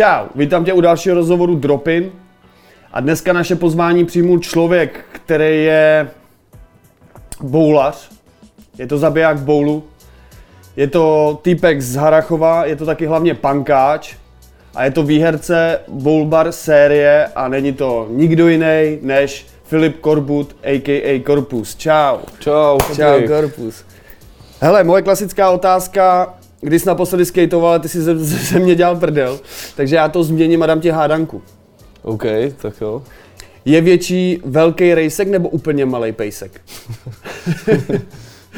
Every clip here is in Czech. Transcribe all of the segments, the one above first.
Čau, vítám tě u dalšího rozhovoru Dropin. A dneska naše pozvání přijmul člověk, který je boulař. Je to zabiják boulu. Je to týpek z Harachova, je to taky hlavně pankáč. A je to výherce Bowlbar série a není to nikdo jiný než Filip Korbut, a.k.a. Korpus. Čau. Čau, Čau. Korpus. Hele, moje klasická otázka, když jsi naposledy skateoval, ty jsi ze, ze, ze mě dělal prdel, takže já to změním a dám ti hádanku. OK, tak jo. Je větší velký rejsek nebo úplně malý pejsek?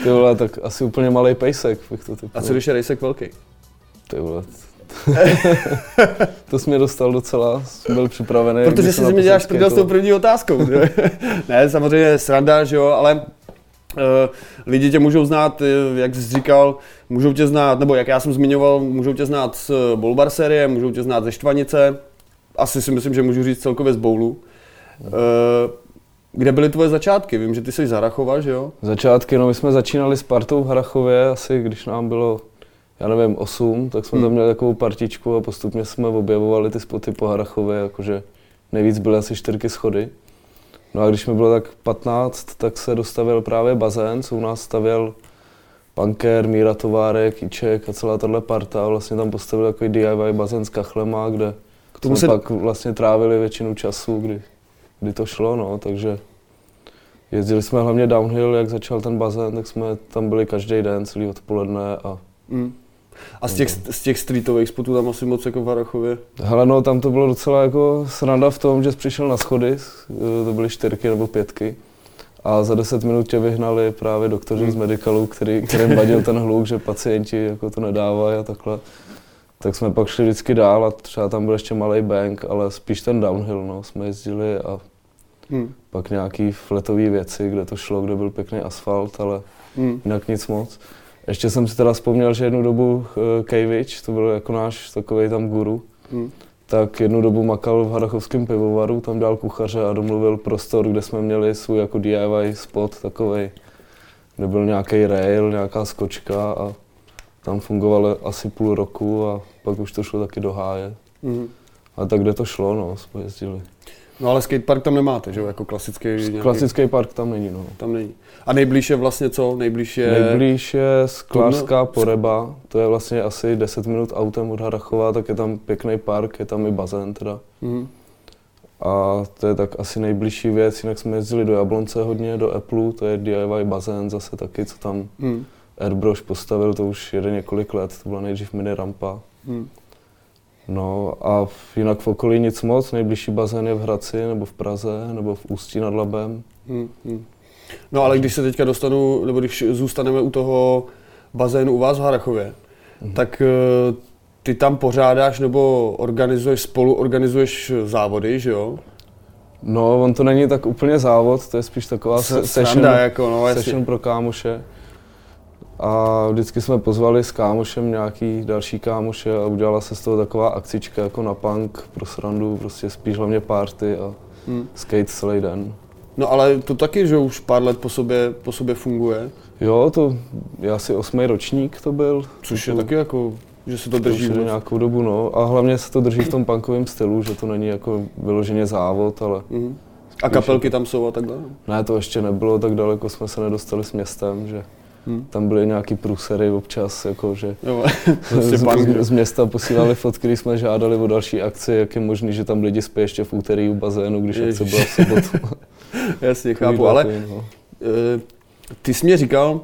Ty vole, tak asi úplně malý pejsek, bych to typu. A co když je rejsek velký? Ty vole. to jsi mě dostal docela, byl připravený. Protože si ze mě děláš prdel s tou první otázkou. ne, samozřejmě sranda, že jo, ale lidi tě můžou znát, eh, jak jsi říkal, můžou tě znát, nebo jak já jsem zmiňoval, můžou tě znát z eh, Bolbar série, můžou tě znát ze Štvanice, asi si myslím, že můžu říct celkově z Bowlu. Uh, kde byly tvoje začátky? Vím, že ty jsi z Harachova, že jo? Začátky, no my jsme začínali s partou v Harachově, asi když nám bylo, já nevím, 8, tak jsme Hmm. tam měli takovou partičku a postupně jsme objevovali ty spoty po Harachově, jakože nejvíc byly asi čtyřky schody. No a když mi bylo tak 15, tak se dostavil právě bazén, co u nás stavěl Panker, Míra Továrek, Iček a celá tahle parta vlastně tam postavili takový DIY bazén s kachlema, kde K tomu jsme se- pak vlastně trávili většinu času, kdy, kdy to šlo, no, takže jezdili jsme hlavně downhill, jak začal ten bazén, tak jsme tam byli každý den, celý odpoledne a Mm. A z těch, z těch streetových spotů tam asi moc jako v Harachově? hele no, tam to bylo docela jako sranda v tom, že jsi přišel na schody, eh, to byly čtyřky nebo pětky a za 10 minut tě vyhnali právě doktoři z medicalu, který, kterým vadil ten hluk, že pacienti jako to nedávají a takhle. Tak jsme pak šli vždycky dál a třeba tam byl ještě malý bank, ale spíš ten downhill, no, jsme jezdili a Mm. pak nějaký fletové věci, kde to šlo, kde byl pěkný asfalt, ale Mm. jinak nic moc. Ještě jsem si teda vzpomněl, že jednu dobu uh, Kejvič, to byl jako náš takový tam guru, Mm. tak jednu dobu makal v Harachovském pivovaru, tam dal kuchaře a domluvil prostor, kde jsme měli svůj jako DIY spot takový, kde byl nějaký rail, nějaká skočka a tam fungovalo asi půl roku a pak už to šlo taky do háje. Mm. A tak kde to šlo, no, jsme jezdili. No ale skatepark tam nemáte, že jo, jako klasický nějaký, Klasický park tam není, no. tam není. A nejblíž je vlastně co? Nejblíž je... Nejblíž je Sklářská poreba, to je vlastně asi 10 minut autem od Harachova, tak je tam pěkný park, je tam i bazén teda. Mm. A to je tak asi nejbližší věc, jinak jsme jezdili do Jablonce hodně, do Apple, to je DIY bazén zase taky, co tam Mm. Airbrush postavil, to už jede několik let, to byla nejdřív mini rampa. Mm. No a jinak v okolí nic moc, nejbližší bazén je v Hradci, nebo v Praze, nebo v Ústí nad Labem. Mm. Mm. No ale když se teďka dostanu, nebo když zůstaneme u toho bazénu u vás v Harachově, Mhm. tak eh, ty tam pořádáš nebo organizuješ, spolu organizuješ závody, že jo? No, on to není tak úplně závod, to je spíš taková se- session, jako, no session pro kámoše. A vždycky jsme pozvali s kámošem nějaký další kámoše a udělala se z toho taková akcička jako na punk pro srandu, prostě spíš hlavně party a Mm. skate celý den. No ale to taky, že už pár let po sobě, po sobě funguje, Jo, to je asi osmý ročník to byl. což je To- taky jako, že se to už drží. moc. nějakou dobu, no. A hlavně se to drží v tom punkovém stylu, že to není jako vyloženě závod, ale Mhm. A kapelky tam jsou a takhle? ne, to ještě nebylo, tak daleko jsme se nedostali s městem, že Hmm. tam byly nějaký průsery občas, jako že Jo, prostě z, z, z města posílali fotky, když jsme žádali o další akci, jak je možný, že tam lidi spí ještě v úterý u bazénu, když akce Ježiš. byla v sobotu. Jasně, chápu, ale takový, no. eh, ty jsi mě říkal,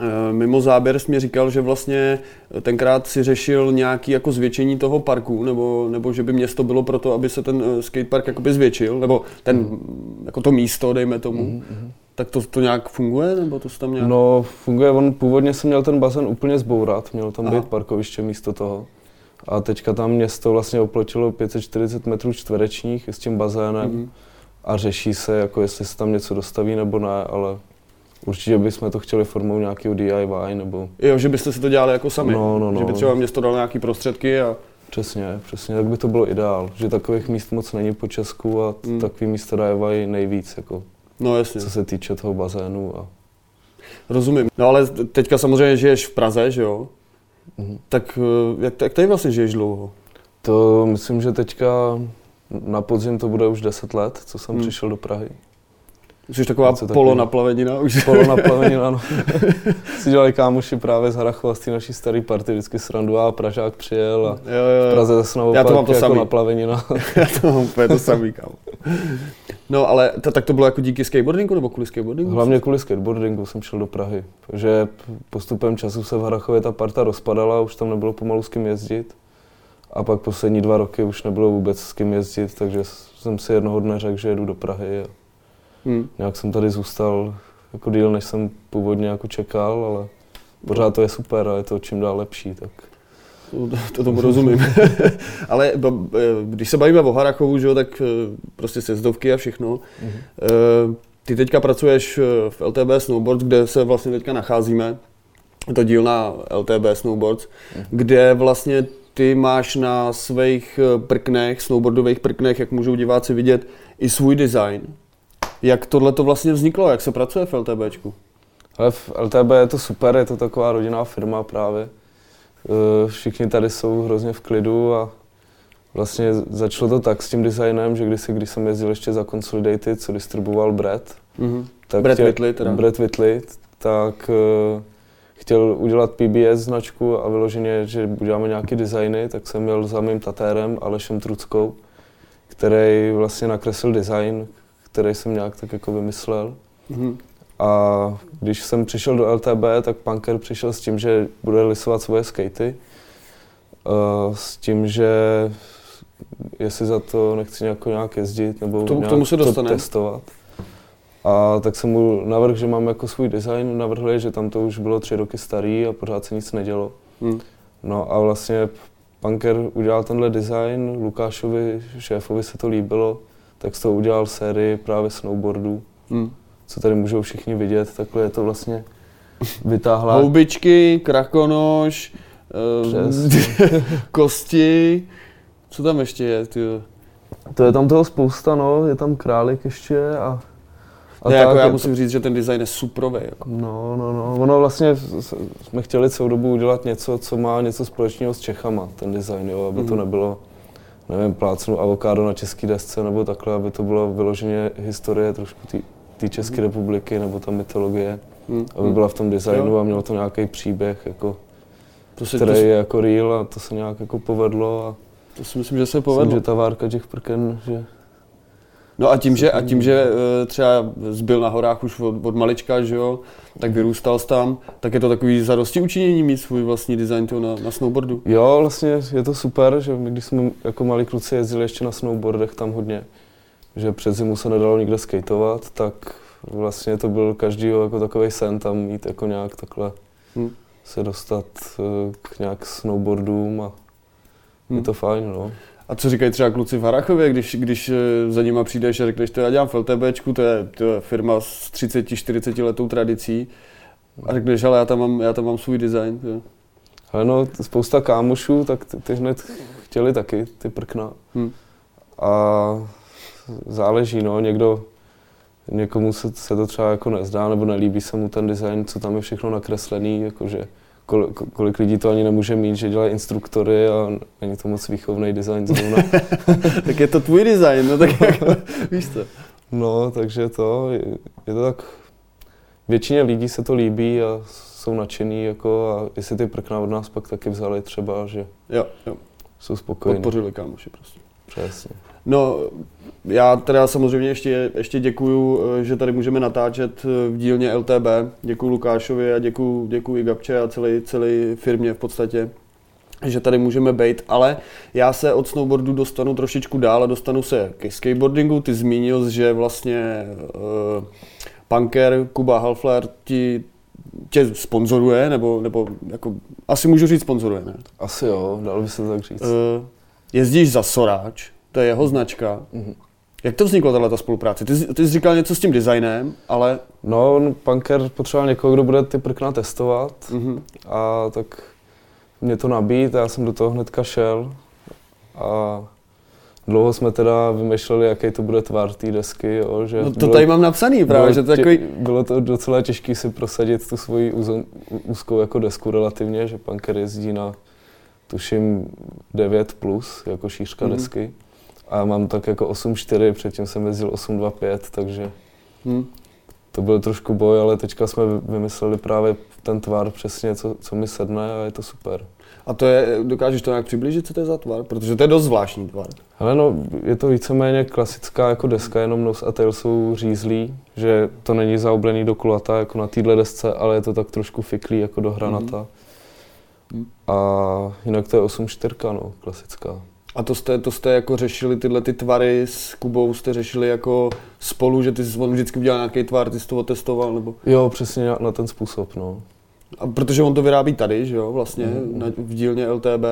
eh, mimo záběr jsi mě říkal, že vlastně tenkrát si řešil nějaký jako zvětšení toho parku, nebo, nebo že by město bylo proto, aby se ten eh, skatepark jakoby zvětšil, nebo ten, Mhm. jako to místo, dejme tomu. Tak to, to nějak funguje, nebo to se tam nějak... No, funguje, on původně jsem měl ten bazén úplně zbourat, měl tam Aha. být parkoviště místo toho. A teďka tam město vlastně oplotilo 540 metrů čtverečních s tím bazénem Mhm. a řeší se, jako jestli se tam něco dostaví nebo ne, ale určitě bychom to chtěli formou nějakého DIY nebo Jo, že byste si to dělali jako sami. No, no, Že by no. třeba město dalo nějaký prostředky a... přesně, přesně, tak by to bylo ideál, že takových míst moc není po Česku a mm. takový místa dávají nejvíc, jako, No jasně, co se týče toho bazénu. A, rozumím. No ale teďka samozřejmě žiješ v Praze, že jo? mhm. Tak eh, jak, jak tady vlastně žiješ dlouho? To myslím, že teďka na podzim to bude už 10 let, co jsem hmm. přišel do Prahy. Jsi taková polo naplavenina už. Polo naplavenina, ano. si dělali kámoši právě z Harachova z té naší staré party, vždycky srandu a Pražák přijel a jo, jo, v Praze zase Já to mám to jako samý. naplavenina. Já to mám úplně to samý, kámo. No ale to, tak to bylo jako díky skateboardingu nebo kvůli skateboardingu? Hlavně kvůli skateboardingu jsem šel do Prahy, protože postupem času se v Harachově ta parta rozpadala, už tam nebylo pomalu s kým jezdit. A pak poslední dva roky už nebylo vůbec s kým jezdit, takže jsem si jednoho dne řekl, že jedu do Prahy. A hmm. Nějak jsem tady zůstal jako díl, než jsem původně jako čekal, ale pořád to je super a je to čím dál lepší. Tak. To, to tomu rozumím. ale když se bavíme o Harachovu, že, tak eh, prostě sezdovky a všechno. Mm-hmm. Ty teďka pracuješ v LTB Snowboards, kde se vlastně teďka nacházíme. Je to dílna LTB Snowboards, mm-hmm. kde vlastně ty máš na svých prknech, snowboardových prknech, jak můžou diváci vidět, i svůj design. Jak tohle to vlastně vzniklo, jak se pracuje v LTBčku? Ale v LTB je to super, je to taková rodinná firma právě. Eh, všichni tady jsou hrozně v klidu a vlastně začalo to tak s tím designem, že když, když jsem jezdil ještě za Consolidated, co distribuoval Brad, mm-hmm. tak Brad Whitley teda. Brad Whitley, tak uh, chtěl udělat PBS značku a vyloženě, že uděláme nějaký designy, tak jsem měl za mým tatérem Alešem Truckou, který vlastně nakreslil design, který jsem nějak tak jako vymyslel. Mm-hmm. A když jsem přišel do LTB, tak Punker přišel s tím, že bude lisovat svoje skatey. Uh, s tím, že jestli za to nechci nějak, nějak jezdit nebo to, nějak tomu se to testovat. A tak jsem mu navrhl, že mám jako svůj design, navrhli, že tam to už bylo tři roky starý a pořád se nic nedělo. Hmm. No a vlastně Punker udělal tenhle design, Lukášovi, šéfovi se to líbilo, tak z toho udělal sérii právě snowboardů. Hmm co tady můžou všichni vidět, takhle je to vlastně vytáhla. Houbičky, krakonoš, uh, kosti, co tam ještě je, ty? To je tam toho spousta, no, je tam králík ještě a a ne, jako já musím říct, že ten design je suprový. Jako. No, no, no. Ono vlastně jsme chtěli celou dobu udělat něco, co má něco společného s Čechama, ten design, jo, aby mm. to mhm. nebylo, nevím, plácnu avokádo na české desce nebo takhle, aby to bylo vyloženě historie trošku té České republiky nebo ta mytologie, hmm. aby byla v tom designu a mělo to nějaký příběh, jako, to si, který to si... je jako real a to se nějak jako povedlo. A to si myslím, že se povedlo. Myslím, že ta várka těch prken, že No a tím, že, a tím, že eh, třeba zbyl na horách už od, od malička, že jo, tak vyrůstal jsi tam, tak je to takový zadosti učinění mít svůj vlastní design to na, na snowboardu. Jo, vlastně je to super, že my, když jsme jako malí kluci jezdili ještě na snowboardech tam hodně, že před zimu se nedalo nikde skateovat, tak vlastně to byl každýho jako takový sen tam mít jako nějak takhle hmm. se dostat eh, k nějak snowboardům a hmm. je to fajn, no. A co říkají třeba kluci v Harachově, když, když eh, za nima přijdeš a řekneš, to já dělám v LTBčku, to je, to je firma s 30-40 letou tradicí, a řekneš, ale já tam mám, já tam mám svůj design. To. Ale no, spousta kámošů, tak ty, ty hned chtěli taky ty prkna. Hmm. A záleží, no, někdo, někomu se, se to třeba jako nezdá, nebo nelíbí se mu ten design, co tam je všechno nakreslený, jakože kolik, kolik lidí to ani nemůže mít, že dělají instruktory a není to moc výchovný design zrovna. tak je to tvůj design, no tak jako, víš to. No, takže to, je, je to tak, většině lidí se to líbí a jsou nadšený, jako a jestli ty prkna od nás pak taky vzali třeba, že jo, jo. jsou spokojení. Podpořili kámoši prostě. Přesně. No, já teda samozřejmě ještě, ještě děkuju, eh, že tady můžeme natáčet eh, v dílně LTB. Děkuju Lukášovi a děkuju, děkuju i Gabče a celé, celé firmě v podstatě že tady můžeme být, ale já se od snowboardu dostanu trošičku dál a dostanu se ke skateboardingu. Ty zmínil, že vlastně uh, punker Kuba Halfler ti tě sponzoruje, nebo, nebo jako, asi můžu říct sponzoruje, ne? Asi jo, dalo by se tak říct. Uh, jezdíš za Soráč, to je jeho značka. Mm-hmm. Jak to vzniklo, tato spolupráce? Ty, ty jsi říkal něco s tím designem, ale... No, on, Punker potřeboval někoho, kdo bude ty prkna testovat mm-hmm. a tak mě to nabít, já jsem do toho hnedka šel a dlouho jsme teda vymýšleli, jaký to bude tvar té desky. Jo, že no to bylo, tady mám napsaný právě, že to takový... Bylo to docela těžké si prosadit tu svoji úzkou jako desku relativně, že Punker jezdí na tuším 9 plus, jako šířka mm. desky. A mám tak jako 8.4, předtím jsem jezdil 8.25, takže mm. to byl trošku boj, ale teďka jsme vymysleli právě ten tvar přesně, co, co mi sedne a je to super. A to je, dokážeš to nějak přiblížit, co to je za tvar? Protože to je dost zvláštní tvar. Ale no, je to víceméně klasická jako deska, jenom nos a tail jsou řízlí, že to není zaoblený do kulata jako na téhle desce, ale je to tak trošku fiklý jako do hranata. Mm. A jinak to je 8.4, no, klasická. A to jste, to jste jako řešili tyhle ty tvary s Kubou, jste řešili jako spolu, že ty jsi on vždycky udělal nějaký tvar, ty jsi to otestoval, nebo? Jo, přesně na ten způsob, no. A protože on to vyrábí tady, že jo, vlastně, mm. na, v dílně LTB.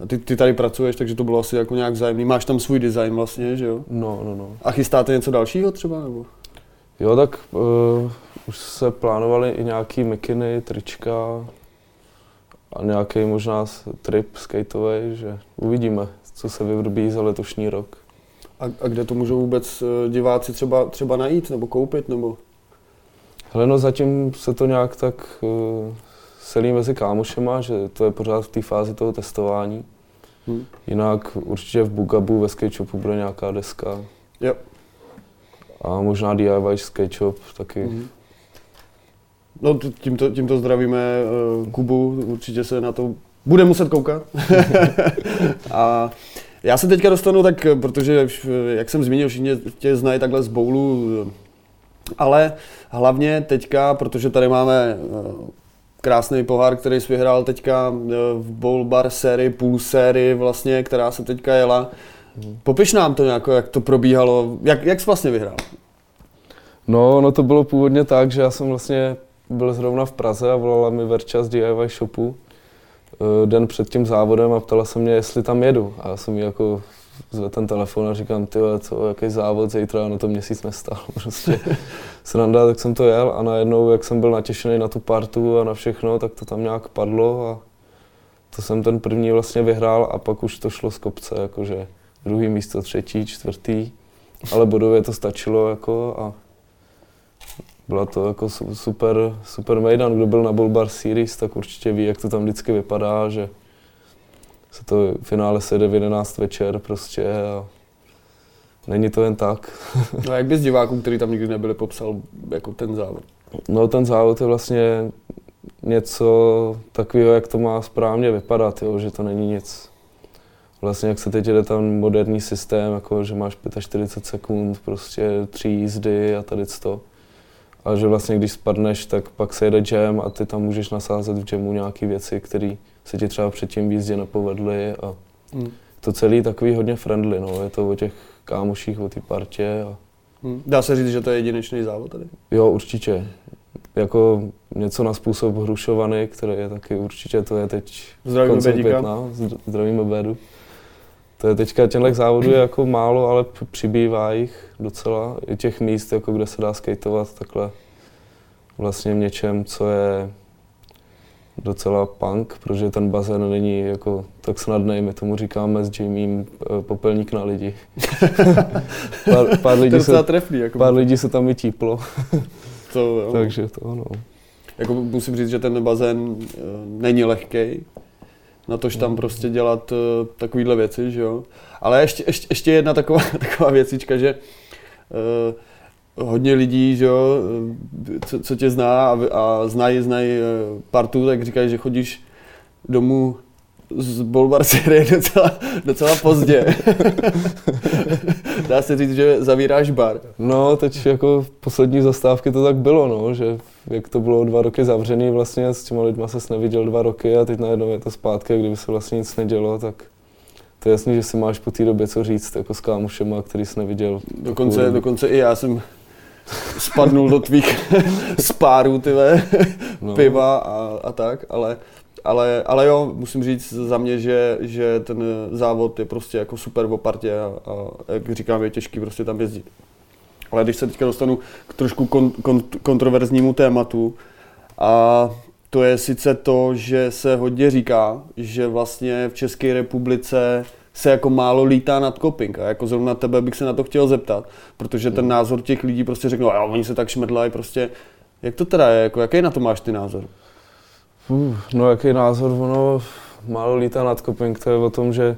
A ty, ty tady pracuješ, takže to bylo asi jako nějak vzájemný. Máš tam svůj design vlastně, že jo? No, no, no. A chystáte něco dalšího třeba, nebo? Jo, tak uh, už se plánovaly i nějaký mikiny, trička a nějaký možná trip skateový, že uvidíme, co se vyrobí za letošní rok. A, a kde to můžou vůbec eh, diváci třeba, třeba najít nebo koupit, nebo? Hele, no zatím se to nějak tak uh, selí mezi kámošema, že to je pořád v té fázi toho testování. Hmm. Jinak určitě v Bugabu ve SketchUpu bude nějaká deska. Jo. A možná DIY SketchUp taky. Hmm. No tímto, tímto zdravíme uh, Kubu, určitě se na to bude muset koukat. a já se teďka dostanu tak, protože jak jsem zmínil, všichni tě znají takhle z boulu, ale hlavně teďka, protože tady máme eh, krásný pohár, který jsi vyhrál teďka eh, v Bowl Bar sérii, půl sérii vlastně, která se teďka jela. Popiš nám to nějak, jak to probíhalo, jak, jak jsi vlastně vyhrál? No, no to bylo původně tak, že já jsem vlastně byl zrovna v Praze a volala mi Verča z DIY shopu den před tím závodem a ptala se mě, jestli tam jedu. A já jsem jí jako zve ten telefon a říkám, ty co, jaký závod zítra, na to měsíc nestal. Prostě sranda, tak jsem to jel a najednou, jak jsem byl natěšený na tu partu a na všechno, tak to tam nějak padlo a to jsem ten první vlastně vyhrál a pak už to šlo z kopce, jakože druhý místo, třetí, čtvrtý, ale bodově to stačilo jako a byla to jako super, super mejdan. Kdo byl na Bulbar Series, tak určitě ví, jak to tam vždycky vypadá, že se to finále sede v 11 večer prostě a není to jen tak. no a jak bys divákům, kteří tam nikdy nebyli, popsal jako ten závod? No ten závod je vlastně něco takového, jak to má správně vypadat, jo, že to není nic. Vlastně jak se teď jede tam moderní systém, jako že máš 45 sekund, prostě tři jízdy a tady to. A že vlastně když spadneš, tak pak se jede jam a ty tam můžeš nasázet v jamu nějaké věci, které se ti třeba předtím v jízdě nepovedly a hmm. to celé je takový hodně friendly, no. je to o těch kámoších, o té partě. A... Hmm. Dá se říct, že to je jedinečný závod tady? Jo, určitě. Jako něco na způsob hrušovaný, který je taky určitě, to je teď Zdravíme Bedíka. Zdravíme Bedu. To je teďka těchto závodů je jako málo, ale přibývá jich docela. I těch míst, jako kde se dá skateovat takhle vlastně v něčem, co je docela punk, protože ten bazén není jako tak snadný, my tomu říkáme s Jamiem eh, popelník na lidi. pár, pár, lidí se, trefný, jako pár lidí se tam vytíplo. to, jo. Takže to ano. Jako musím říct, že ten bazén uh, není lehký, na tož tam prostě dělat uh, takovýhle věci, že jo. Ale ještě, ještě, ještě jedna taková, taková věcička, že uh, hodně lidí, že jo, co, co tě zná a, a znají, znají eh, partu, tak říkají, že chodíš domů z Bolvar série docela, docela pozdě. Dá se říct, že zavíráš bar. No, teď jako poslední zastávky to tak bylo, no, že jak to bylo dva roky zavřený vlastně, s těma lidma se neviděl dva roky a teď najednou je to zpátky, kdyby se vlastně nic nedělo, tak to je jasný, že si máš po té době co říct jako s kámošema, který jsi neviděl. Dokonce, dokonce i já jsem spadnul do tvých spárů, tyhle, no. piva a, a tak, ale, ale, ale jo, musím říct za mě, že, že ten závod je prostě jako super v opartě a, a jak říkám, je těžký prostě tam jezdit. Ale když se teďka dostanu k trošku kon, kon, kontroverznímu tématu, a to je sice to, že se hodně říká, že vlastně v České republice se jako málo lítá nad coping. A jako zrovna tebe bych se na to chtěl zeptat, protože ten názor těch lidí prostě řeknou, a oni se tak šmedlají prostě. Jak to teda je, jako, jaký na to máš ty názor? Uh, no jaký názor, ono málo lítá nad koping, to je o tom, že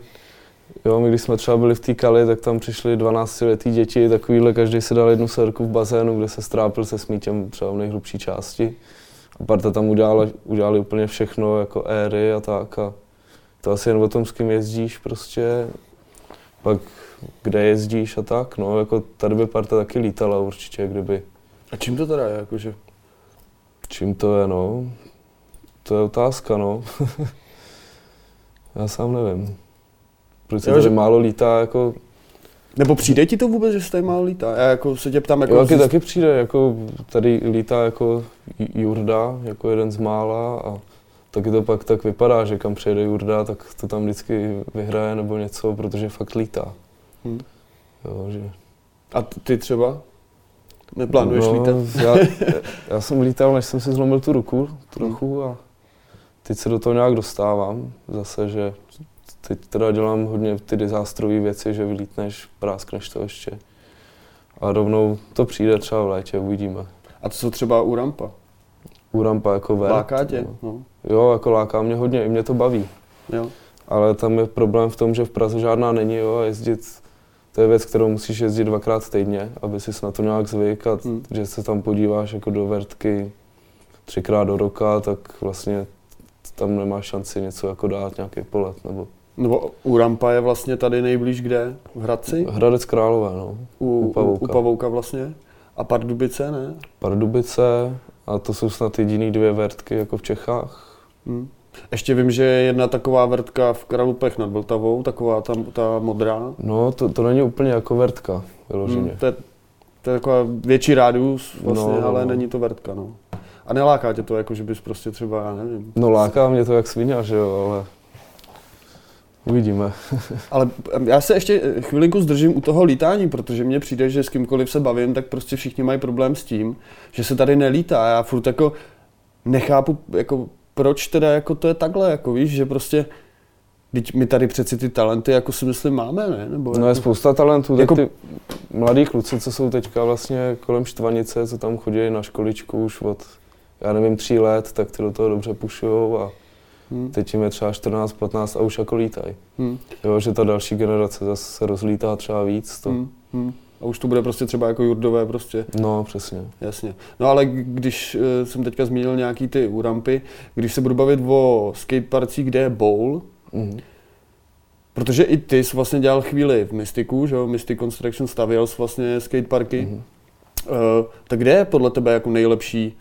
Jo, my když jsme třeba byli v té Kali, tak tam přišli 12 letý děti, takovýhle, každý si dal jednu serku v bazénu, kde se strápil se smítěm třeba v nejhlubší části. A parta tam udělala, udělali úplně všechno, jako éry a tak. A to asi jen o tom, s kým jezdíš prostě, pak kde jezdíš a tak. No, jako tady by parta taky lítala určitě, kdyby. A čím to teda je, jakože? Čím to je, no? To je otázka, no. Já sám nevím. Proč se Jo, tady že- málo lítá, jako Nebo přijde ti to vůbec, že se tady málo lítá? Já jako se tě ptám, jako... Jo, taky, zjist- taky přijde, jako tady lítá jako Jurda, jako jeden z mála a taky to pak tak vypadá, že kam přijede Jurda, tak to tam vždycky vyhraje nebo něco, protože fakt lítá. Hm. Jo, že... A ty třeba? Neplánuješ no, lítat? Já, já, jsem lítal, než jsem si zlomil tu ruku trochu a teď se do toho nějak dostávám zase, že teď teda dělám hodně ty dizástrové věci, že vylítneš, práskneš to ještě. A rovnou to přijde třeba v létě, uvidíme. A co třeba u rampa? U rampa jako vert. Láká tě? no. No. Jo, jako láká mě hodně, i mě to baví. Jo. Ale tam je problém v tom, že v Praze žádná není, jo, a jezdit, to je věc, kterou musíš jezdit dvakrát týdně, aby si na to nějak zvyk a Hmm. že se tam podíváš jako do vertky třikrát do roka, tak vlastně tam nemáš šanci něco jako dát, nějaký polet, nebo Nebo u rampa je vlastně tady nejblíž kde? V Hradci? Hradec Králové, no. U, u Pavouka. U, Pavouka vlastně. A Pardubice, ne? Pardubice, a to jsou snad jediný dvě vertky jako v Čechách. Hm. Ještě vím, že je jedna taková vrtka v Kralupech nad Vltavou, taková ta, ta modrá. No, to, to není úplně jako vertka, vyloženě. Hm, to, je, to je taková větší rádius vlastně, No, no, ale no. není to vrtka, no. A neláká tě to, jako že bys prostě třeba, já nevím. No láká mě to jak svině, že jo, ale uvidíme. Ale já se ještě chvilinku zdržím u toho lítání, protože mně přijde, že s kýmkoliv se bavím, tak prostě všichni mají problém s tím, že se tady nelítá. Já furt jako nechápu, jako proč teda jako to je takhle, jako víš, že prostě Teď my tady přeci ty talenty, jako si myslím, máme, ne? Nebo No je jako, spousta talentů, tak jako- ty mladí kluci, co jsou teďka vlastně kolem Štvanice, co tam chodí na školičku už od, já nevím, tří let, tak ty do toho dobře pušujou a hm, teď jim je třeba 14, 15 a už jako lítají. hm, Jo, že ta další generace zase se rozlítá třeba víc. To. hm, hm. A už to bude prostě třeba jako jurdové prostě. No, přesně. Jasně. No ale když eh, jsem teďka zmínil nějaký ty urampy, když se budu bavit o skateparcích, kde je bowl, Mhm. protože i ty jsi vlastně dělal chvíli v Mystiku, že jo, Mystic Construction stavěl jsi vlastně skateparky, Mhm. Eh, tak kde je podle tebe jako nejlepší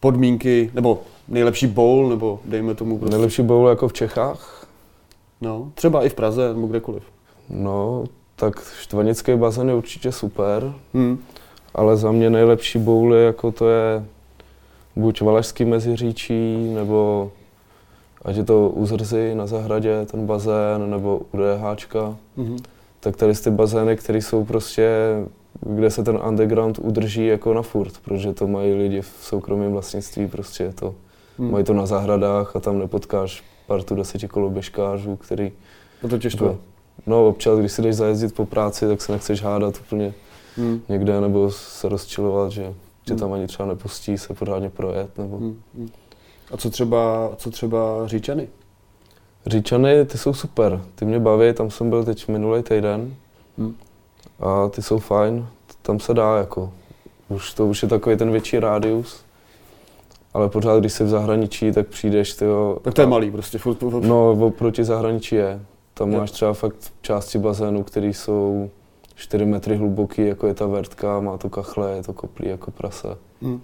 podmínky, nebo nejlepší bowl, nebo dejme tomu prostě, Nejlepší bowl jako v Čechách? no, třeba i v Praze, nebo kdekoliv. No, tak štvanický bazén je určitě super, Hm. ale za mě nejlepší bowl je jako to je buď Valašský meziříčí, nebo ať je to u Zrzy na zahradě, ten bazén, nebo u DHčka. Mhm. Tak tady ty bazény, které jsou prostě, kde se ten underground udrží jako na furt, protože to mají lidi v soukromém vlastnictví, prostě je to, Hm. mají to na zahradách a tam nepotkáš partu desetikoloběžkářů, který A to tě štve. jako, no občas, když si jdeš zajezdit po práci, tak se nechceš hádat úplně Hm. někde, nebo se rozčilovat, že tě Hmm. tam ani třeba nepustí se pořádně projet, nebo... Hm. Hm. A co třeba, co třeba Říčany? Říčany, ty jsou super, ty mě baví, tam jsem byl teď minulý týden Hm. A ty jsou fajn, tam se dá jako, už to už je takový ten větší rádius, ale pořád, když jsi v zahraničí, tak přijdeš, tyjo, Tak to je malý prostě, furt, furt, No, oproti zahraničí je. Tam Jo. máš třeba fakt části bazénu, které jsou 4 metry hluboký, jako je ta vertka, má to kachle, je to koplí jako prase. Hm.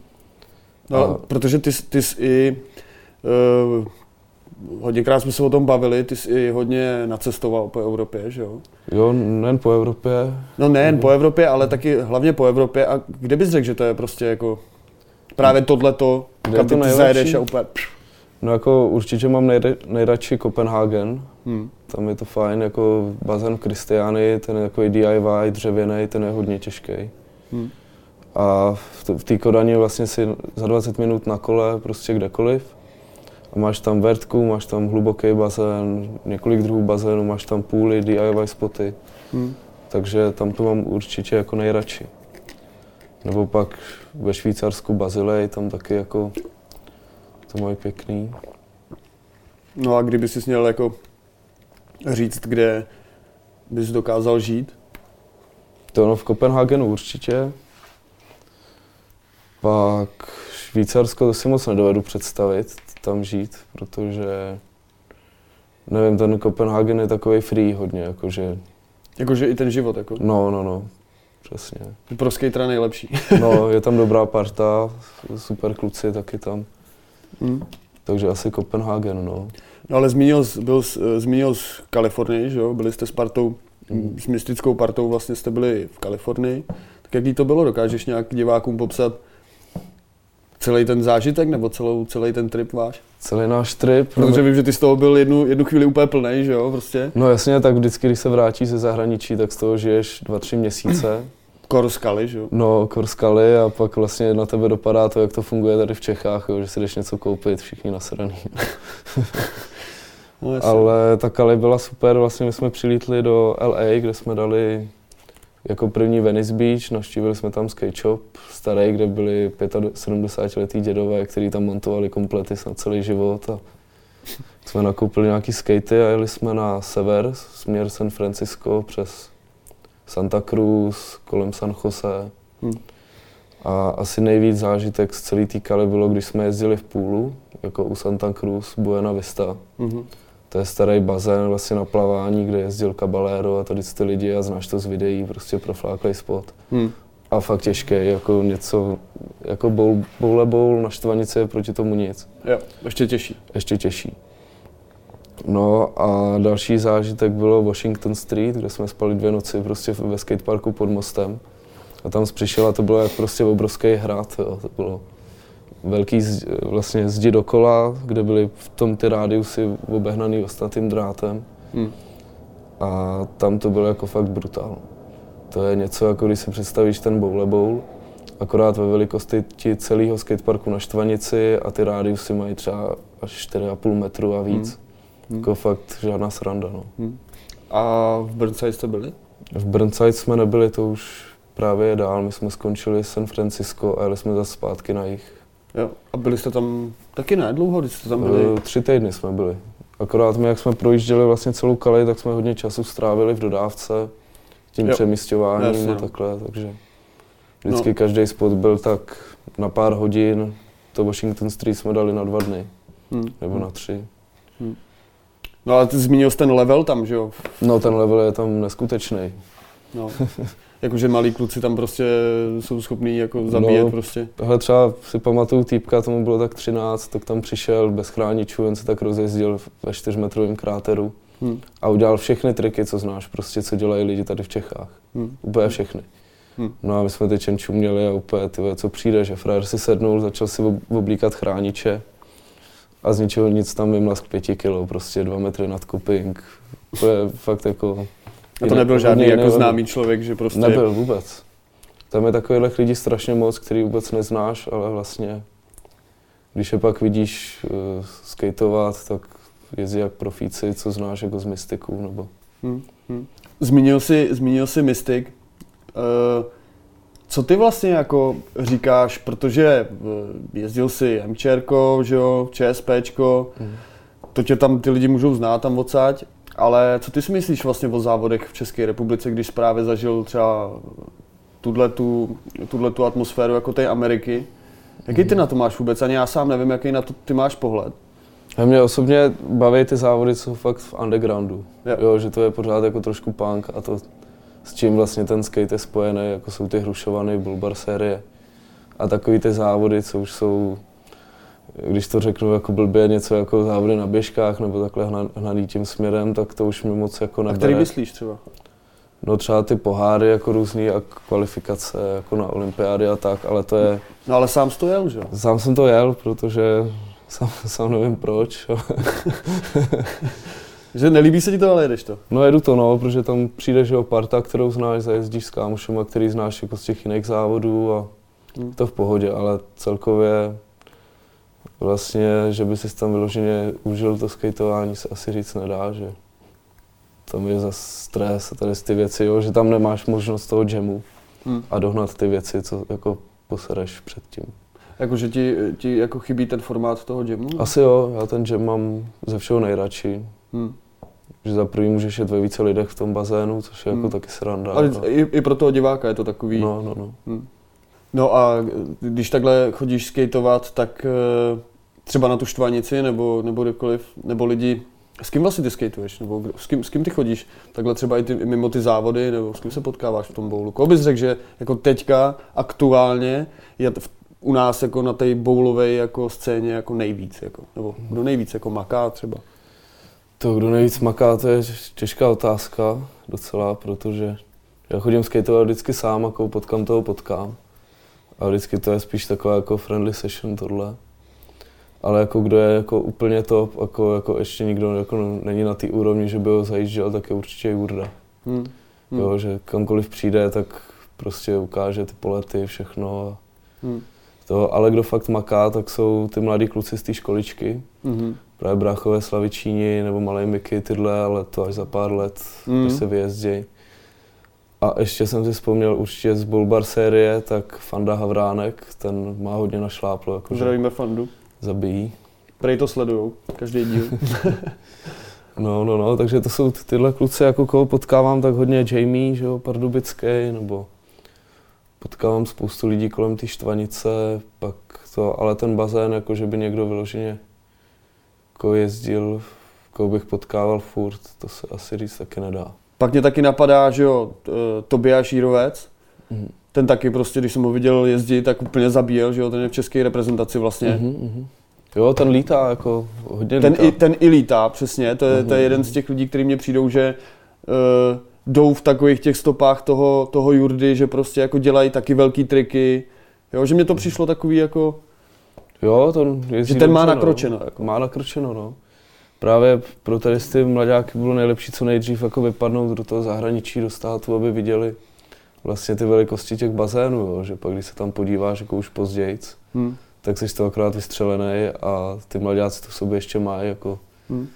No, A- protože ty, jsi- ty jsi i, uh, hodněkrát jsme se o tom bavili, ty jsi i hodně nacestoval po Evropě, že jo? Jo, nejen po Evropě, No nejen po Evropě, ale taky hlavně po Evropě. A kde bys řekl, že to je prostě jako právě tohleto, Kde kam to ty nejlepší? zajedeš a úplně... no jako určitě mám nejde, nejradši Kopenhagen, Hm. tam je to fajn, jako bazén v Kristiány, ten je takový DIY, dřevěný, ten je hodně těžký. Hm. A v té Kodani vlastně si za 20 minut na kole prostě kdekoliv. A máš tam vertku, máš tam hluboký bazén, několik druhů bazénů, máš tam půly, DIY spoty. Hm. Takže tam to mám určitě jako nejradši. Nebo pak ve Švýcarsku Bazilej, tam taky jako to mají pěkný. No a kdyby jsi měl jako říct, kde bys dokázal žít? To no v Kopenhagenu určitě. Pak Švýcarsko to si moc nedovedu představit, tam žít, protože nevím, ten Kopenhagen je takový free hodně, jakože, Jakože i ten život, jako. no, no, no, přesně. Pro skatera nejlepší. No, je tam dobrá parta, super kluci taky tam, Hm. takže asi Kopenhagen, no. No ale zmínil, byl, zmínil jsi Kalifornii, že jo? Byli jste s partou, Mm. s mystickou partou, vlastně jste byli v Kalifornii. Tak jaký to bylo? Dokážeš nějak divákům popsat celý ten zážitek nebo celou, celý ten trip váš? Celý náš trip, Protože vím, že ty z toho byl jednu, jednu chvíli úplně plný, že jo, prostě. no jasně, tak vždycky, když se vrátíš ze zahraničí, tak z toho žiješ dva, tři měsíce. Kor skaly, že jo. No, korskaly a pak vlastně na tebe dopadá to, jak to funguje tady v Čechách, jo, že si jdeš něco koupit, všichni nasraný. No, jasně. Ale ta Kali byla super, vlastně my jsme přilítli do LA, kde jsme dali jako první Venice Beach, navštívili jsme tam skate shop starý, kde byli 75 letý dědové, kteří tam montovali komplety na celý život a jsme nakoupili nějaký skatey a jeli jsme na sever, směr San Francisco přes Santa Cruz, kolem San Jose. Hm. A asi nejvíc zážitek z celé té Kali bylo, když jsme jezdili v půlu, jako u Santa Cruz, Buena Vista. Mhm. To je starý bazén vlastně na plavání, kde jezdil Caballero a tady ty lidi a znáš to z videí, prostě profláklej spot. Hm. A fakt těžké, jako něco, jako bowl, bowl, bowl na štvanici je proti tomu nic. Jo, ještě těžší. Ještě těžší. No a další zážitek bylo Washington Street, kde jsme spali dvě noci prostě ve skateparku pod mostem. A tam přišel a to bylo jak prostě obrovský hrad, jo. to bylo velký zdi, vlastně zdi dokola, kde byly v tom ty rádiusy obehnaný ostatným drátem. Hm. A tam to bylo jako fakt brutál. To je něco, jako když si představíš ten boule bowl, akorát ve velikosti ti celého skateparku na štvanici a ty rádiusy mají třeba až 4,5 metru a víc. Hmm. Jako fakt žádná sranda, no. Hm. A v Burnside jste byli? V Burnside jsme nebyli, to už právě je dál. My jsme skončili San Francisco a jeli jsme zase zpátky na jich. Jo. A byli jste tam taky ne dlouho, když jste tam byli? Eh, Tři týdny jsme byli. Akorát my, jak jsme projížděli vlastně celou Kali, tak jsme hodně času strávili v dodávce, tím Jo. přemysťováním Jasně, a takhle, takže vždycky No. každý spot byl tak na pár hodin. To Washington Street jsme dali na dva dny, Hm. nebo na tři. No ale ty zmínil jsi ten level tam, že jo? No ten level je tam neskutečný. No. Jakože malí kluci tam prostě jsou schopní jako zabíjet No. prostě. Tohle třeba si pamatuju týpka, tomu bylo tak 13, tak tam přišel bez chráničů, jen se tak rozjezdil ve čtyřmetrovém kráteru Hm. a udělal všechny triky, co znáš, prostě co dělají lidi tady v Čechách. Hm. Úplně všechny. Hm. No a my jsme teď jen čuměli a úplně, ty vole, co přijde, že frajer si sednul, začal si ob- oblíkat chrániče a z ničeho nic tam vymlask pěti kilo, prostě dva metry nad kuping. To je fakt jako... A to nebyl žádný jako známý člověk, že prostě... Nebyl vůbec. Tam je takových lidí strašně moc, který vůbec neznáš, ale vlastně, když je pak vidíš uh, skateovat, tak jezdí jak profíci, co znáš jako z mystiků, nebo... Hm. Hm. Zmínil jsi, zmínil jsi Mystic. Uh, co ty vlastně jako říkáš, protože eh, jezdil si MČRko, že jo, ČSPčko, Mhm. to tě tam ty lidi můžou znát tam odsaď, ale co ty si myslíš vlastně o závodech v České republice, když právě zažil třeba tuhle tu, atmosféru jako té Ameriky? Jaký ty na to máš vůbec? Ani já sám nevím, jaký na to ty máš pohled. A mě osobně baví ty závody, co jsou fakt v undergroundu. Jo. Jo, že to je pořád jako trošku punk a to, s čím vlastně ten skate je spojený, jako jsou ty hrušovany, bulbar série a takový ty závody, co už jsou, když to řeknu jako blbě, něco jako závody na běžkách nebo takhle hna- hnaný tím směrem, tak to už mi moc jako A nebere. který myslíš třeba? No třeba ty poháry jako různý a kvalifikace jako na olympiády a tak, ale to je, No ale sám jsi to jel, že jo? sám jsem to jel, protože sám, sám nevím proč, Že nelíbí se ti to, ale jedeš to. No jedu to no, protože tam přijde, že jo, parta, kterou znáš, zajezdíš s kámošema, který znáš jako z těch jiných závodů a Hmm. to v pohodě, ale celkově vlastně, že by si tam vyloženě užil to skateování, se asi říct nedá, že tam je za stres a tady ty věci, jo, že tam nemáš možnost toho jamu Hm. a dohnat ty věci, co jako posereš předtím. Jakože ti, ti jako chybí ten formát toho jamu? Asi jo, já ten jam mám ze všeho nejradši. Hmm. Že za prvý můžeš jet ve více lidech v tom bazénu, což je jako hmm. jako taky sranda. Ale no. i, i pro toho diváka je to takový... No, no, no. Hmm. No a když takhle chodíš skateovat, tak eh, třeba na tu štvanici nebo, nebo kdekoliv, nebo lidi, s kým vlastně ty skateuješ, nebo s kým, s kým ty chodíš, takhle třeba i ty, mimo ty závody, nebo s kým se potkáváš v tom bowlu. Koho bys řekl, že jako teďka aktuálně je v, u nás jako na té bowlové jako scéně jako nejvíc, jako, nebo kdo nejvíc jako maká třeba? To, kdo nejvíc maká, to je těžká otázka docela, protože já chodím skateovat vždycky sám, jako potkám toho potkám. A vždycky to je spíš taková jako friendly session tohle. Ale jako kdo je jako úplně top, jako, jako ještě nikdo jako není na té úrovni, že by ho zajížděl, tak je určitě Jurda. Hmm. Hmm. Jo, že kamkoliv přijde, tak prostě ukáže ty polety, všechno. Hmm. To, ale kdo fakt maká, tak jsou ty mladí kluci z té školičky. Hmm. Právě bráchové Slavičíni nebo malé Miky, tyhle, ale to až za pár let, hmm. když se vyjezdějí. A ještě jsem si vzpomněl určitě z Bulbar série, tak Fanda Havránek, ten má hodně našláplo. Jako Zdravíme Fandu. Zabijí. Prej to sledujou, každý díl. no, no, no, takže to jsou tyhle kluci, jako koho potkávám, tak hodně Jamie, že jo, Pardubický, nebo potkávám spoustu lidí kolem té štvanice, pak to, ale ten bazén, jako že by někdo vyloženě jako jezdil, koho bych potkával furt, to se asi říct taky nedá. Pak mě taky napadá, že jo, Tobias Jírovec, mm. ten taky prostě, když jsem ho viděl jezdit, tak úplně zabíjel, že jo, ten je v české reprezentaci vlastně. Mm-hmm. Jo, ten lítá jako hodně ten lítá. I, ten i lítá, přesně, to je, mm-hmm. to je mhm, jeden z mhm. těch lidí, kteří mě přijdou, že uh, jdou v takových těch stopách toho, toho Jurdy, že prostě jako dělají taky velký triky, jo, že mě to přišlo takový jako... Jo, to Že ten má nakročeno. No. Jako. Má nakročeno, no právě pro tady ty mladáky bylo nejlepší co nejdřív jako vypadnout do toho zahraničí, do státu, aby viděli vlastně ty velikosti těch bazénů, jo, že pak když se tam podíváš jako už později, hmm. tak jsi to akorát vystřelený a ty mladáci to v sobě ještě mají jako hmm.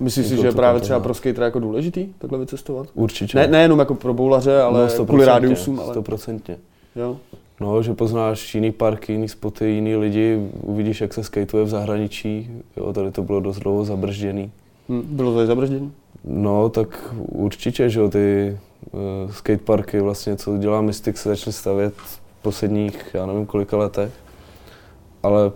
Myslíš si, že je právě třeba pro skater jako důležitý takhle vycestovat? Určitě. Ne, nejenom jako pro boulaře, ale no, kvůli rádiusům. Ale... Stoprocentně. Jo. No, že poznáš jiný parky, jiný spoty, jiný lidi, uvidíš, jak se skateuje v zahraničí. Jo, tady to bylo dost dlouho zabržděný. Hmm, bylo to zabržděný? No, tak určitě, že jo, ty uh, skateparky vlastně, co dělá Mystic, se začaly stavět v posledních, já nevím kolika letech. Ale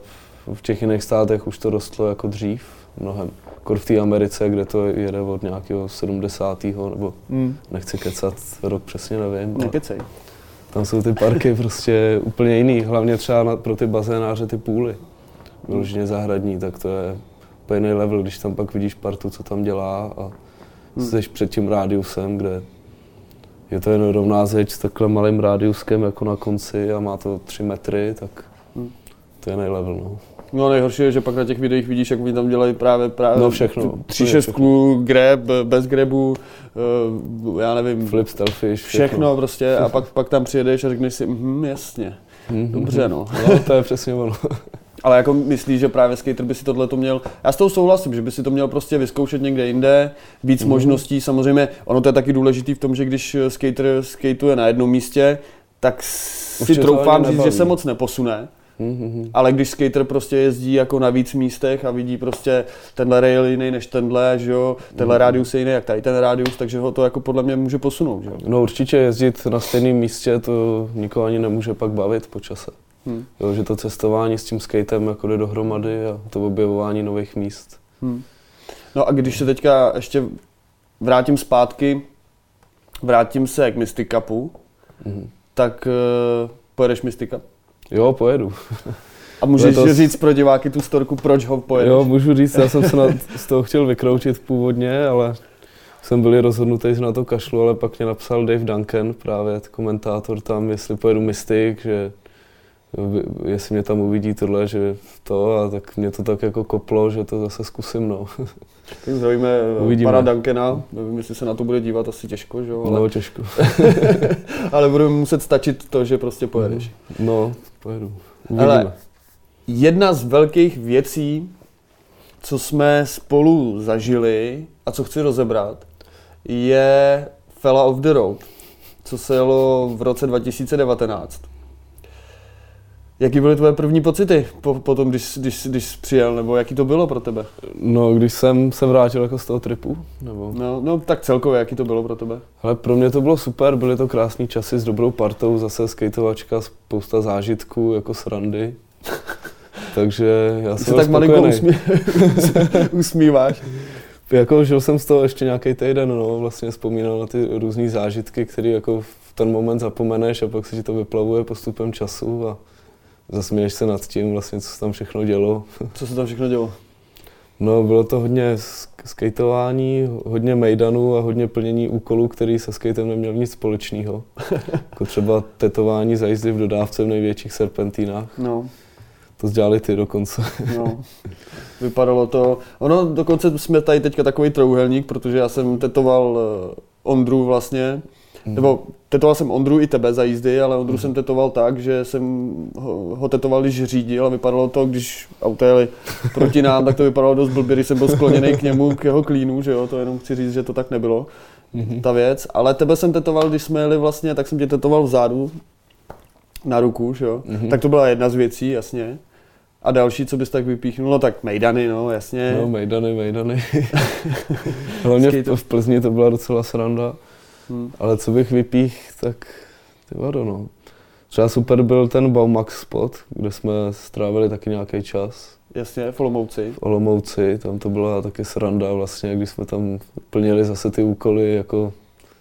v těch jiných státech už to rostlo jako dřív, mnohem. Kor v té Americe, kde to jede od nějakého 70. nebo hmm. nechci kecat, rok přesně nevím. Nekecej. Tam jsou ty parky prostě úplně jiný, hlavně třeba na, pro ty bazénáře ty půly. Vyloženě zahradní, tak to je úplně jiný level, když tam pak vidíš partu, co tam dělá a hmm. jsi před tím rádiusem, kde je to jen rovná zeď s takhle malým rádiuskem jako na konci a má to tři metry, tak hmm. to je nejlevel. No. No nejhorší je, že pak na těch videích vidíš, jak oni tam dělají právě, právě no všechno, tři šestku, grab, bez grabu, uh, já nevím. Flip, starfish, všechno. všechno prostě a pak, pak tam přijedeš a řekneš si, hm, jasně, mm-hmm. dobře no. No to je přesně ono. Ale jako myslíš, že právě skater by si tohle to měl, já s tou souhlasím, že by si to měl prostě vyzkoušet někde jinde, víc mm-hmm. možností, samozřejmě ono to je taky důležitý v tom, že když skater skateuje na jednom místě, tak si troufám říct, že se moc neposune, Mm-hmm. Ale když skater prostě jezdí jako na víc místech a vidí prostě tenhle rail jiný než tenhle, že jo, tenhle mm-hmm. rádius je jiný jak tady ten rádius, takže ho to jako podle mě může posunout, že jo. No určitě jezdit na stejném místě, to nikoho ani nemůže pak bavit po čase. Hmm. Jo, že to cestování s tím skatem jako jde dohromady a to objevování nových míst. Hmm. No a když se teďka ještě vrátím zpátky, vrátím se k Mystic Cupu, hmm. tak uh, pojedeš Mystic Cup? Jo, pojedu. A můžeš Letos... říct pro diváky tu storku, proč ho pojedeš? Jo, můžu říct, já jsem se na, z toho chtěl vykroučit původně, ale jsem byl rozhodnutý, že na to kašlu, ale pak mě napsal Dave Duncan, právě komentátor tam, jestli pojedu Mystic, že jestli mě tam uvidí tohle, že to, a tak mě to tak jako koplo, že to zase zkusím, no. Tak zdravíme eh, Uvidíme. pana Duncana, nevím, jestli se na to bude dívat, asi těžko, že jo? Ale... No, těžko. ale budeme muset stačit to, že prostě pojedeš. No, pojedu. Uvidíme. Ale jedna z velkých věcí, co jsme spolu zažili a co chci rozebrat, je Fella of the Road, co se jelo v roce 2019. Jaký byly tvoje první pocity po, po tom, když, když, když jsi přijel, nebo jaký to bylo pro tebe? No, když jsem se vrátil jako z toho tripu, nebo... No, no tak celkově, jaký to bylo pro tebe? Ale pro mě to bylo super, byly to krásné časy s dobrou partou, zase skateovačka, spousta zážitků, jako srandy. Takže já jsem tak malinko usmí... usmíváš. Jako žil jsem z toho ještě nějaký týden, no, vlastně vzpomínal na ty různé zážitky, které jako v ten moment zapomeneš a pak se ti to vyplavuje postupem času a zasměješ se nad tím, vlastně, co se tam všechno dělo. Co se tam všechno dělo? No, bylo to hodně skateování, hodně mejdanů a hodně plnění úkolů, který se skatem neměl nic společného. jako třeba tetování za jízdy v dodávce v největších serpentínách. No. To dělali ty dokonce. no. Vypadalo to, ono dokonce jsme tady teďka takový trouhelník, protože já jsem tetoval eh, Ondru vlastně, Mm. Nebo tetoval jsem Ondru i tebe za jízdy, ale Ondru mm. jsem tetoval tak, že jsem ho, ho tetoval, když řídil a vypadalo to, když auta jeli proti nám, tak to vypadalo dost blbě, když jsem byl skloněný k němu, k jeho klínu, že jo, to jenom chci říct, že to tak nebylo, mm-hmm. ta věc. Ale tebe jsem tetoval, když jsme jeli vlastně, tak jsem tě tetoval vzadu, na ruku, že jo. Mm-hmm. Tak to byla jedna z věcí, jasně. A další, co bys tak vypíchnul, no tak Mejdany, no jasně. No Mejdany, Mejdany. Hlavně v, v Plzni to byla docela sranda. Hmm. Ale co bych vypích, tak ty vado, no. Třeba super byl ten Baumax spot, kde jsme strávili taky nějaký čas. Jasně, v Olomouci. V Olomouci, tam to byla taky sranda vlastně, když jsme tam plnili zase ty úkoly, jako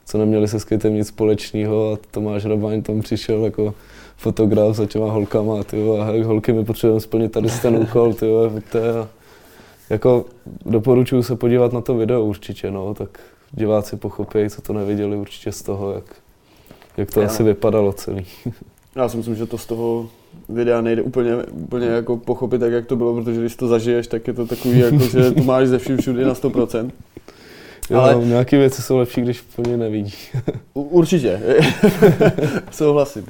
co neměli se skatem nic společného a Tomáš Rabaň tam přišel jako fotograf za těma holkama, tyjo, a holky my potřebujeme splnit tady ten úkol, tyjo, a jako doporučuji se podívat na to video určitě, no, tak diváci pochopí, co to neviděli určitě z toho, jak, jak to Já. asi vypadalo celý. Já si myslím, že to z toho videa nejde úplně, úplně jako pochopit, tak jak to bylo, protože když to zažiješ, tak je to takový, jako, že to máš ze vším všude na 100%. Jo, ale nějaké věci jsou lepší, když plně nevidí. Určitě, souhlasím.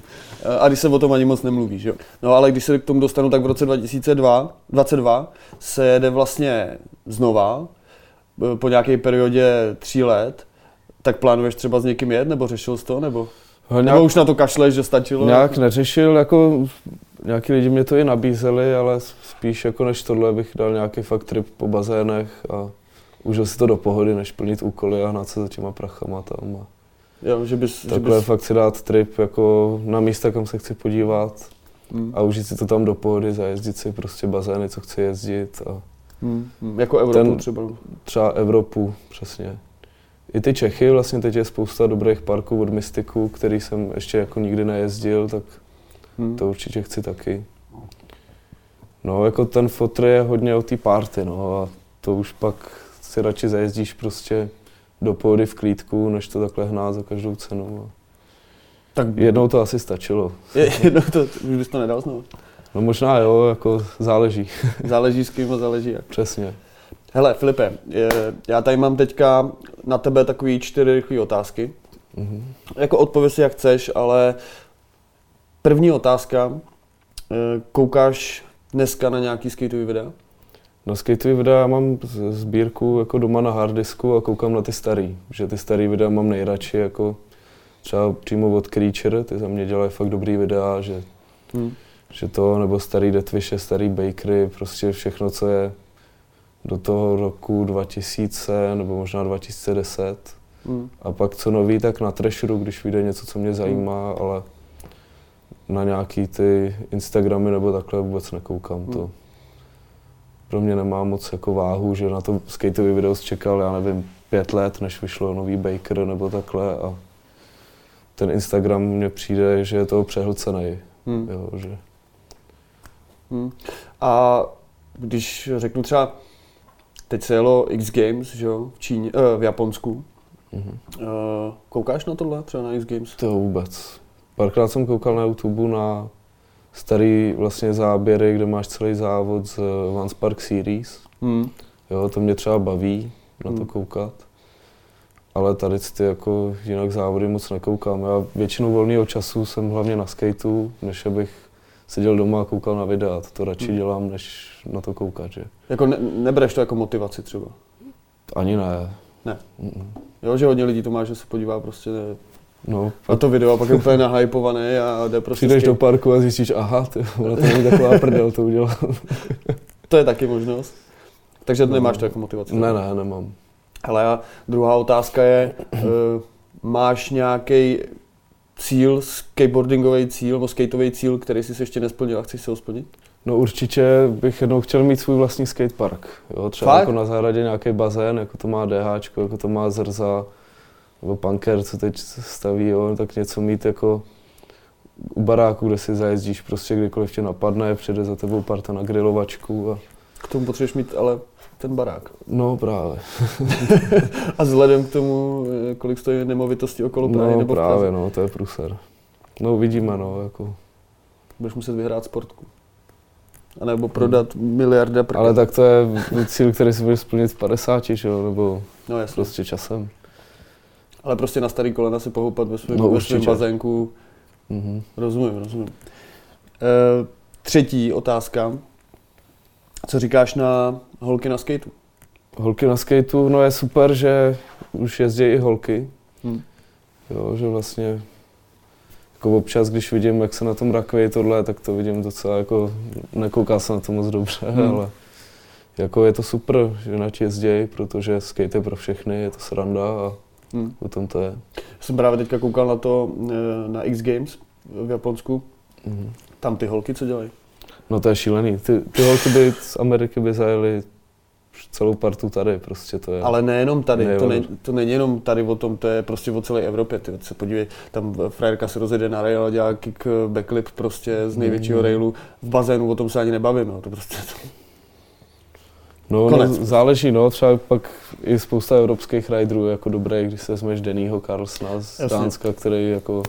A když se o tom ani moc nemluví, že jo. No ale když se k tomu dostanu, tak v roce 2002, 2022 se jede vlastně znova, po nějaké periodě tří let, tak plánuješ třeba s někým jet, nebo řešil jsi to, nebo? Nějak, nebo už na to kašleš, že stačilo? Nějak neřešil, jako nějaký lidi mě to i nabízeli, ale spíš jako než tohle bych dal nějaký fakt trip po bazénech a užil si to do pohody, než plnit úkoly a hnát se za těma prachama tam. A jo, že bys, takhle že bys... fakt si dát trip jako na místa, kam se chci podívat hmm. a užít si to tam do pohody, zajezdit si prostě bazény, co chci jezdit a Hmm, jako Evropu ten, třeba. Třeba Evropu, přesně. I ty Čechy, vlastně teď je spousta dobrých parků od Mystiku, který jsem ještě jako nikdy nejezdil, tak hmm. to určitě chci taky. No, jako ten fotr je hodně o té party, no a to už pak si radši zajezdíš prostě do pohody v klídku, než to takhle hnát za každou cenu. Tak jednou to asi stačilo. Je, jednou to, už bys to nedal znovu. No možná jo, jako záleží. záleží s kým a záleží jak. Přesně. Hele, Filipe, já tady mám teďka na tebe takové čtyři rychlé otázky. Mm-hmm. Jako odpověď si jak chceš, ale první otázka. Eh, koukáš dneska na nějaký skateový videa? Na skateový videa mám sbírku jako doma na harddisku a koukám na ty starý. Že ty starý videa mám nejradši, jako třeba přímo od Creature, ty za mě dělají fakt dobrý videa, že hmm že to, nebo starý Deathwishe, starý Bakery, prostě všechno, co je do toho roku 2000 nebo možná 2010. Mm. A pak co nový, tak na Treasuru, když vyjde něco, co mě zajímá, mm. ale na nějaký ty Instagramy nebo takhle vůbec nekoukám mm. to. Pro mě nemá moc jako váhu, že na to skateový video čekal, já nevím, pět let, než vyšlo nový Baker nebo takhle a ten Instagram mně přijde, že je to přehlcený. Mm. Jo, že Hmm. A když řeknu třeba, teď se jelo X Games, že jo, v Číně, uh, v Japonsku. Mm-hmm. Uh, koukáš na tohle, třeba na X Games? To vůbec. Párkrát jsem koukal na YouTube na starý vlastně záběry, kde máš celý závod z Vans Park Series. Hmm. Jo, to mě třeba baví na to hmm. koukat. Ale tady ty jako jinak závody moc nekoukám. Já většinu volného času jsem hlavně na skateu, než abych seděl doma a koukal na videa. To, to radši hmm. dělám, než na to koukat. Že? Jako ne, nebereš to jako motivaci třeba? Ani ne. Ne. Mm-mm. Jo, že hodně lidí to má, že se podívá prostě ne, No, A to video pak je úplně nahypovaný a jde prostě přijdeš do parku a zjistíš, aha, ty, to není taková prdel, to udělal. To je taky možnost. Takže No. nemáš to jako motivaci. ne, ne, nemám. Hele, a druhá otázka je, uh, máš nějaký cíl, skateboardingový cíl, nebo skateový cíl, který jsi ještě nesplnil a chceš se ho splnit? No určitě bych jednou chtěl mít svůj vlastní skatepark. Jo? Třeba Fakt? jako na zahradě nějaký bazén, jako to má DH, jako to má Zrza, nebo Punker, co teď staví, jo? tak něco mít jako u baráku, kde si zajezdíš, prostě kdykoliv tě napadne, přijde za tebou parta na grilovačku a K tomu potřebuješ mít ale ten barák. no právě, A vzhledem k tomu, kolik stojí nemovitosti okolo Prahy no nebo právě, no, to je pruser. No uvidíme, no, jako. budeš muset vyhrát sportku. A nebo prodat miliarda prků. Ale tak to je cíl, který si budeš splnit v 50, že jo, nebo No jasně. prostě časem. Ale prostě na starý kolena si pohoupat ve svém, No, ve svém určitě. bazénku. Mhm. Rozumím, rozumím. E, třetí otázka. Co říkáš na holky na skateu? Holky na skateu, no je super, že už jezdí i holky. Hm. Jo, že vlastně jako občas, když vidím, jak se na tom rakví tohle, tak to vidím docela jako, nekouká se na to moc dobře, Hmm. ale jako je to super, že na jezdí, protože skate je pro všechny, je to sranda a Hm. o tom to je. Jsem právě teďka koukal na to e, na X Games v Japonsku. Mhm. Tam ty holky co dělají? No to je šílený. Ty, ty holky by z Ameriky by zajeli celou partu tady, prostě to je. Ale nejenom tady, Ne, to, ne, to není jenom tady o tom, to je prostě o celé Evropě. Ty se podívej, tam frajerka se rozjede na rail a dělá kick eh, backflip prostě z největšího Mhm. railu v bazénu, o tom se ani nebavím. No. To prostě No, no, Konec. záleží, no, třeba pak i spousta evropských riderů jako dobré, když se vezmeš Dennyho Carlsna z Jasně. Dánska, který jako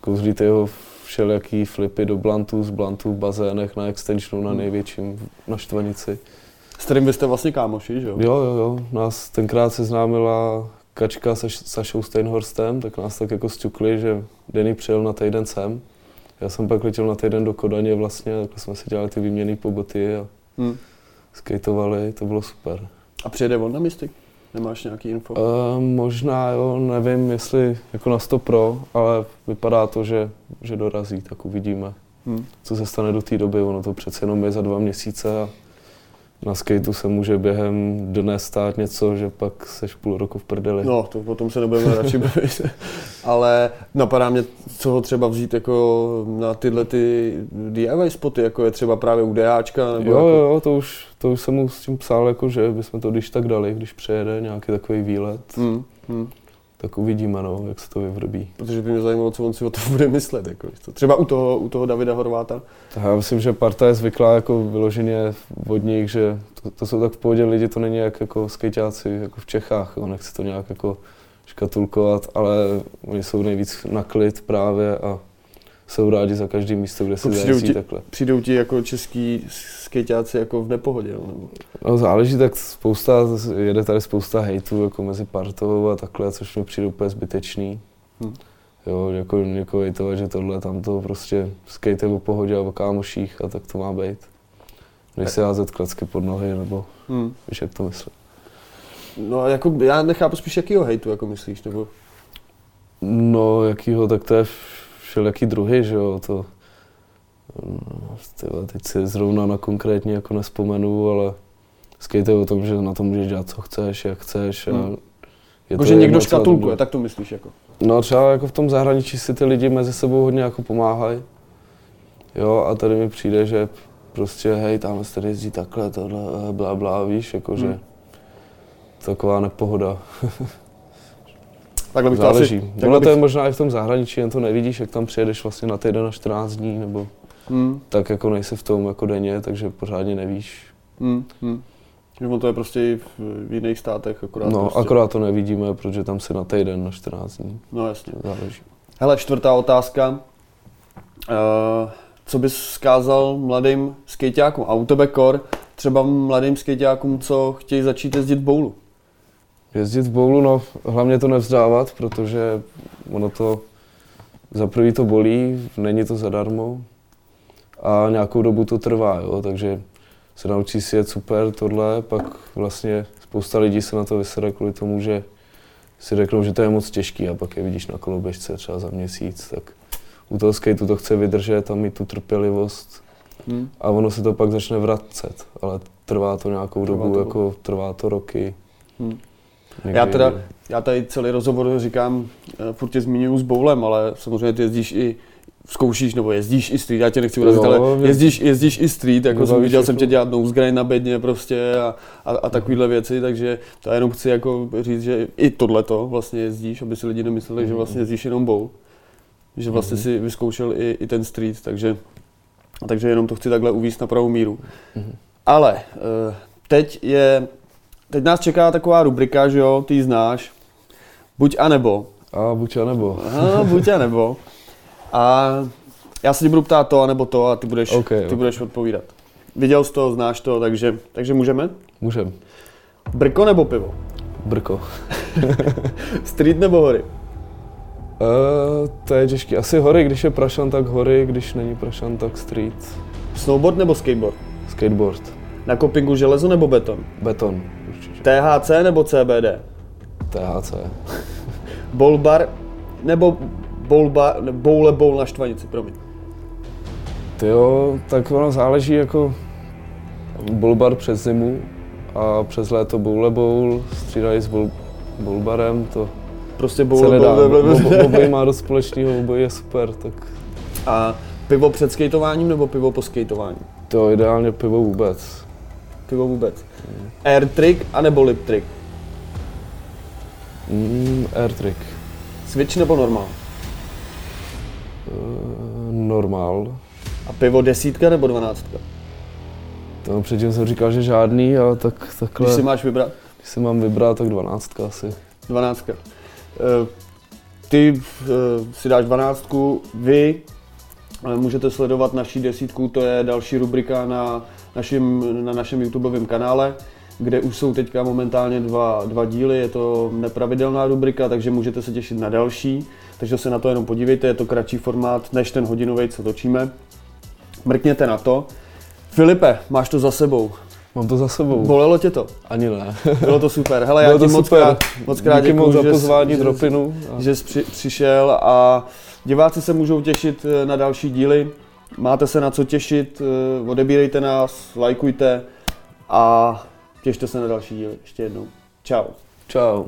kouzlí jeho všelijaký flipy do blantů, z blantů v bazénech na extensionu na Hmm. největším na štvanici. s kterým vy jste vlastně kámoši, že jo? Jo, jo, jo, nás tenkrát seznámila Kačka se Sašou Steinhorstem, tak nás tak jako stukli, že Denny přijel na týden sem. Já jsem pak letěl na týden do Kodaně vlastně, takhle jsme si dělali ty výměny poboty a Hm. skateovali, to bylo super. A přijede on na Mystic? Nemáš nějaký info? Uh, možná jo, nevím, jestli jako na 100 pro, ale vypadá to, že, že dorazí, tak uvidíme, Hm. co se stane do té doby. Ono to přece jenom je za dva měsíce a na skateu se může během dne stát něco, že pak seš půl roku v prdeli. No, to potom se nebudeme radši bavit. Ale napadá mě, co ho třeba vzít jako na tyhle ty DIY spoty, jako je třeba právě u DHčka, nebo jo, jako, jo, to už, to už jsem mu s tím psal, jako, že bychom to když tak dali, když přijede nějaký takový výlet, Hm, hm. Tak uvidíme, no, jak se to vyvrbí. Protože by mě zajímalo, co on si o tom bude myslet. Jako, co. Třeba u toho, u toho Davida Horváta. Tak já myslím, že parta je zvyklá jako vyloženě od nich, že to, to, jsou tak v pohodě lidi, to není jak jako skejťáci jako v Čechách, jo, nechci to nějak jako škatulkovat, ale oni jsou nejvíc na klid právě a jsou rádi za každý místo, kde Jako přijdou ti- takhle. Přijdou ti jako český skejťáci jako v nepohodě. No, nebo... No záleží, tak spousta, jede tady spousta hejtů jako mezi partou a takhle, což mi přijde úplně zbytečný. Hm. Jo, jako někoho hejtovat, že tohle, tamto, prostě skate je o pohodě a o kámoších a tak to má být. Než si házet klacky pod nohy, nebo Hm. víš, jak to myslím. No a jako, já nechápu spíš jakýho hejtu, jako myslíš, nebo... No, jakýho, tak to je všelijaký druhy, že jo, to... No, tyhle, teď si zrovna na konkrétně jako nespomenu, ale skate je o tom, že na to můžeš dělat, co chceš, jak chceš. A Hmm. je Jako, to že někdo škatulkuje, tak to myslíš jako. No třeba jako v tom zahraničí si ty lidi mezi sebou hodně jako pomáhají. Jo, a tady mi přijde, že prostě hej, tam se tady jezdí takhle, tohle, bla, bla, víš, jako že Hmm. taková nepohoda. Takhle bych to Záleží. asi... Takhle to je bych, možná i v tom zahraničí, jen to nevidíš, jak tam přijedeš vlastně na týden na 14 dní, nebo hm, tak jako nejsi v tom jako denně, takže pořádně nevíš. hm, hm. Že to je prostě i v, jiných státech, akorát No, prostě. akorát to nevidíme, protože tam si na týden na 14 dní. No jasně. Záleží. Hele, čtvrtá otázka. Uh, co bys vzkázal mladým skejťákům a u tebe kor, třeba mladým skejťákům, co chtějí začít jezdit bowlu? Jezdit v boulu, no hlavně to nevzdávat, protože ono to za prvý to bolí, není to zadarmo a nějakou dobu to trvá, jo, takže se naučí si jet super tohle, pak vlastně spousta lidí se na to vysere kvůli tomu, že si řeknou, že to je moc těžký a pak je vidíš na koloběžce třeba za měsíc, tak u toho skateu to chce vydržet a mít tu trpělivost Hmm. a ono se to pak začne vracet, ale trvá to nějakou Trvá dobu, to- jako trvá to roky. Hmm. Někdy- Já teda, já tady celý rozhovor říkám, eh, furt tě zmiňuju s boulem, ale samozřejmě ty jezdíš i zkoušíš, nebo jezdíš i street, já tě nechci urazit, ale jezdíš, jezdíš i street, jako jsem viděl jsem tě dělat nose grind na bedně prostě a, a, a takovéhle věci, takže to já jenom chci jako říct, že i tohleto vlastně jezdíš, aby si lidi nemysleli, že vlastně jezdíš jenom bowl, že vlastně Mhm. si vyzkoušel i, i ten street, takže, takže jenom to chci takhle uvíct na pravou míru. Mhm. Ale eh, teď je, teď nás čeká taková rubrika, že jo, ty ji znáš, buď a nebo. A buď a nebo. Aha, buď a nebo. A já se tě budu ptát to a nebo to a ty budeš, OK, ty OK. budeš odpovídat. Viděl jsi to, znáš to, takže, takže můžeme. Můžem. Brko nebo pivo? Brko. Street nebo hory? Uh, to je těžký. Asi hory, když je prašan, tak hory, když není prašan, tak street. Snowboard nebo skateboard? Skateboard. Na kopingu železo nebo beton? Beton. THC nebo CBD? THC. Bowl bar nebo ne, bowle bowl na štvanici, promiň. Ty jo, tak ono záleží jako bulbar přes zimu a přes léto boule bowl, střídají s bowl, bowlbarem, to Prostě se bowl, nedá. bowl, bowl, bowl, Obo- Obojí má dost společného, obojí je super, tak A pivo před skateováním nebo pivo po skateování? to ideálně pivo vůbec. Pivo vůbec. Air trick anebo lip trick? Mm, air trick. Switch nebo normál? Uh, normál. A pivo desítka nebo dvanáctka? To předtím jsem říkal, že žádný, ale tak takhle, Když si máš vybrat? když si mám vybrat, tak dvanáctka asi. Dvanáctka. Eh, Ty eh, si dáš dvanáctku, vy eh, můžete sledovat naší desítku, to je další rubrika na našem, na našem YouTubeovém kanále, kde už jsou teďka momentálně dva, dva díly, je to nepravidelná rubrika, takže můžete se těšit na další, takže se na to jenom podívejte, je to kratší formát než ten hodinový, co točíme. Mrkněte na to. Filipe, máš to za sebou. Mám to za sebou. Bolelo tě to? Ani ne. Bylo to super. Hele, já Bylo ti to moc super. krát, moc krát Díky děkuju, moc za že pozvání že Dropinu. A že jsi při, přišel a diváci se můžou těšit eh, na další díly. Máte se na co těšit, eh, odebírejte nás, lajkujte a těšte se na další díly. Ještě jednou. Ciao. Čau.